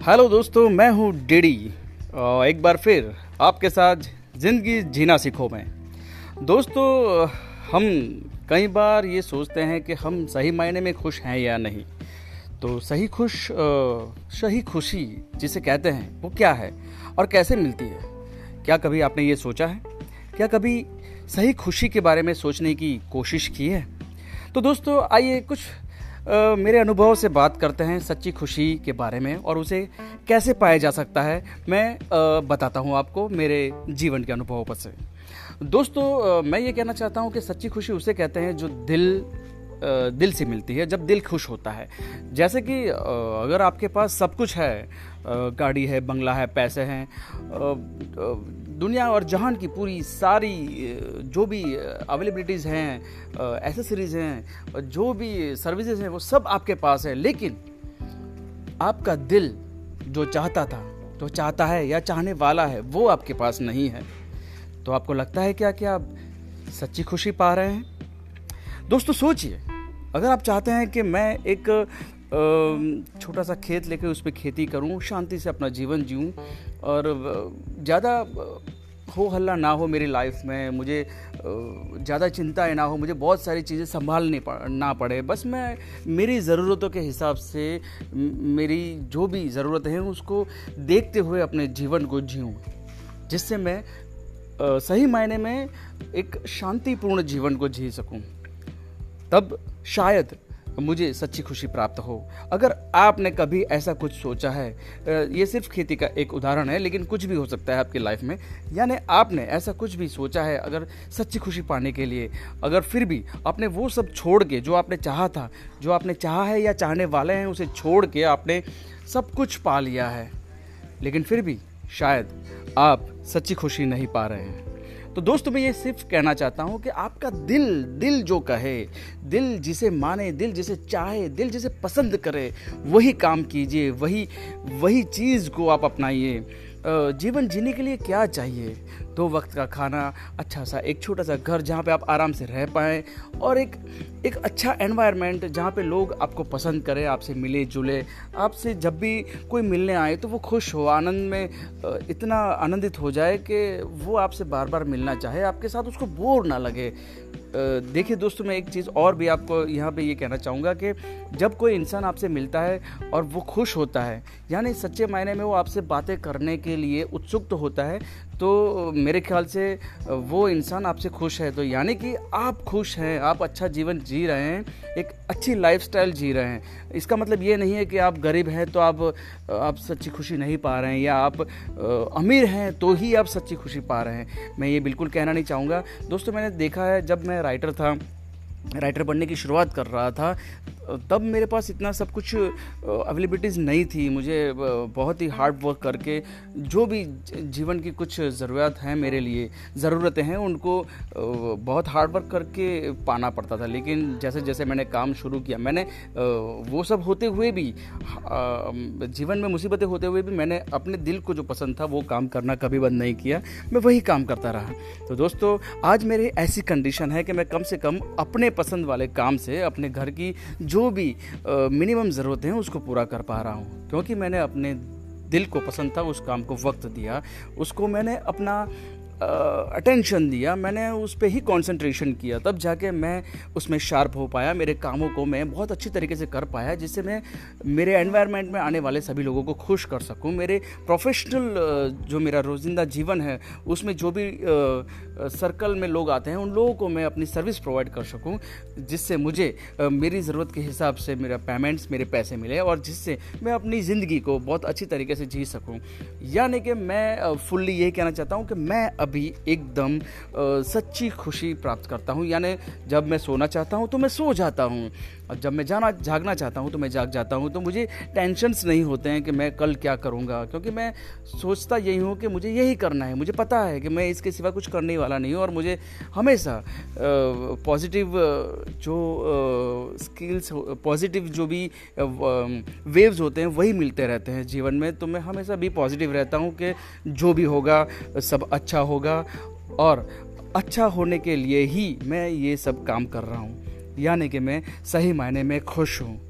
Hello दोस्तों, मैं हूँ डेडी एक बार फिर आपके साथ ज़िंदगी जीना सीखो मैं। दोस्तों, हम कई बार ये सोचते हैं कि हम सही मायने में खुश हैं या नहीं। तो सही खुश सही खुशी जिसे कहते हैं, वो क्या है और कैसे मिलती है? क्या कभी आपने ये सोचा है? क्या कभी सही खुशी के बारे में सोचने की कोशिश की है? तो दोस्तों, आइए कुछ मेरे अनुभव से बात करते हैं सच्ची खुशी के बारे में और उसे कैसे पाया जा सकता है, मैं बताता हूँ आपको मेरे जीवन के अनुभवों पर से। दोस्तों मैं ये कहना चाहता हूँ कि सच्ची खुशी उसे कहते हैं जो दिल दिल से मिलती है, जब दिल खुश होता है। जैसे कि अगर आपके पास सब कुछ है गाड़ी है, बंगला है, पैसे हैं दुनिया और जहान की पूरी सारी जो भी अवेलेबिलिटीज़ हैं एसेसरीज़ हैं जो भी सर्विसेज़ हैं, वो सब आपके पास है। लेकिन आपका दिल जो चाहता था तो चाहता है या चाहने वाला है, वो आपके पास नहीं है। तो आपको लगता है क्या कि आप सच्ची खुशी पा रहे हैं? दोस्तों, सोचिए, अगर आप चाहते हैं कि मैं एक छोटा सा खेत लेकर उस पर खेती करूँ, शांति से अपना जीवन जीऊँ, और ज़्यादा हो हल्ला ना हो मेरी लाइफ में, मुझे ज़्यादा चिंताएँ ना हो, मुझे बहुत सारी चीज़ें संभालने ना पड़े, बस मैं, मेरी ज़रूरतों के हिसाब से मेरी जो भी ज़रूरत है, उसको देखते हुए अपने जीवन को जीऊँ, जिससे मैं सही मायने में एक शांतिपूर्ण जीवन को जी सकूँ। तब शायद मुझे सच्ची खुशी प्राप्त हो। अगर आपने कभी ऐसा कुछ सोचा है ये सिर्फ़ खेती का एक उदाहरण है, लेकिन कुछ भी हो सकता है आपकी लाइफ में। यानी आपने ऐसा कुछ भी सोचा है अगर सच्ची खुशी पाने के लिए, अगर फिर भी आपने वो सब छोड़ के, जो आपने चाहा था, जो आपने चाहा है या चाहने वाले हैं, उसे छोड़ के आपने सब कुछ पा लिया है। लेकिन फिर भी शायद आप सच्ची खुशी नहीं पा रहे हैं। तो दोस्तों, मैं ये सिर्फ़ कहना चाहता हूँ कि आपका दिल दिल जो कहे, दिल जिसे माने, दिल जिसे चाहे, दिल जिसे पसंद करे, वही काम कीजिए, वही वही चीज़ को आप अपनाइए। जीवन जीने के लिए क्या चाहिए? दो वक्त का खाना अच्छा सा एक छोटा सा घर जहाँ पे आप आराम से रह पाएँ और एक एक अच्छा एनवायरनमेंट जहाँ पे लोग आपको पसंद करें, आपसे मिले जुले। आपसे जब भी कोई मिलने आए तो वो खुश हो, आनंद में इतना आनंदित हो जाए कि वो आपसे बार बार मिलना चाहे, आपके साथ उसको बोर ना लगे। देखिए दोस्तों, मैं एक चीज़ और भी आपको यहाँ पे ये कहना चाहूँगा कि जब कोई इंसान आपसे मिलता है और वो खुश होता है, यानी सच्चे मायने में वो आपसे बातें करने के लिए उत्सुक तो होता है तो मेरे ख्याल से वो इंसान आपसे खुश है। तो यानी कि आप खुश हैं, आप अच्छा जीवन जी रहे हैं, एक अच्छी लाइफस्टाइल जी रहे हैं। इसका मतलब ये नहीं है कि आप गरीब हैं तो आप आप सच्ची खुशी नहीं पा रहे हैं, या आप अमीर हैं तो ही आप सच्ची खुशी पा रहे हैं। मैं ये बिल्कुल कहना नहीं चाहूँगा। दोस्तों, मैंने देखा है, जब मैं राइटर था राइटर बनने की शुरुआत कर रहा था तब मेरे पास इतना सब कुछ अवेलेबिलिटीज़ नहीं थी। मुझे बहुत ही हार्ड वर्क करके जो भी जीवन की कुछ ज़रूरत हैं मेरे लिए, ज़रूरतें हैं, उनको बहुत हार्ड वर्क करके पाना पड़ता था। लेकिन जैसे जैसे मैंने काम शुरू किया, मैंने वो सब होते हुए भी जीवन में मुसीबतें होते हुए भी मैंने अपने दिल को जो पसंद था, वो काम करना कभी बंद नहीं किया। मैं वही काम करता रहा। तो दोस्तों, आज मेरी ऐसी कंडीशन है कि मैं कम से कम अपने पसंद वाले काम से, अपने घर की जो जो भी मिनिमम ज़रूरतें हैं, उसको पूरा कर पा रहा हूँ। क्योंकि मैंने अपने दिल को पसंद था, उस काम को वक्त दिया। उसको मैंने अपना अटेंशन दिया, मैंने उस पर ही कंसंट्रेशन किया। तब जाके मैं उसमें शार्प हो पाया, मेरे कामों को मैं बहुत अच्छी तरीके से कर पाया, जिससे मैं मेरे एनवायरनमेंट में आने वाले सभी लोगों को खुश कर सकूँ। मेरे प्रोफेशनल जो मेरा रोजिंदा जीवन है, उसमें जो भी सर्कल में लोग आते हैं, उन लोगों को मैं अपनी सर्विस प्रोवाइड कर सकूँ, जिससे मुझे मेरी ज़रूरत के हिसाब से मेरा पेमेंट्स मेरे पैसे मिले और जिससे मैं अपनी ज़िंदगी को बहुत अच्छी तरीके से जी सकूँ। यानी कि मैं फुल्ली यही कहना चाहता हूँ कि मैं अब भी एकदम सच्ची खुशी प्राप्त करता हूँ। यानी जब मैं सोना चाहता हूँ तो मैं सो जाता हूँ। और जब मैं जाना, जागना चाहता हूँ तो मैं जाग जाता हूँ। तो मुझे टेंशन्स नहीं होते हैं कि मैं कल क्या करूँगा, क्योंकि मैं सोचता यही हूँ कि मुझे यही करना है। मुझे पता है कि मैं इसके सिवा कुछ करने वाला नहीं हूँ और मुझे हमेशा पॉजिटिव जो स्किल्स पॉजिटिव जो भी वेव्स होते हैं वही मिलते रहते हैं जीवन में। तो मैं हमेशा भी पॉजिटिव रहता हूँ कि जो भी होगा, सब अच्छा होगा और अच्छा होने के लिए ही मैं ये सब काम कर रहा हूँ। यानी कि मैं सही मायने में खुश हूँ।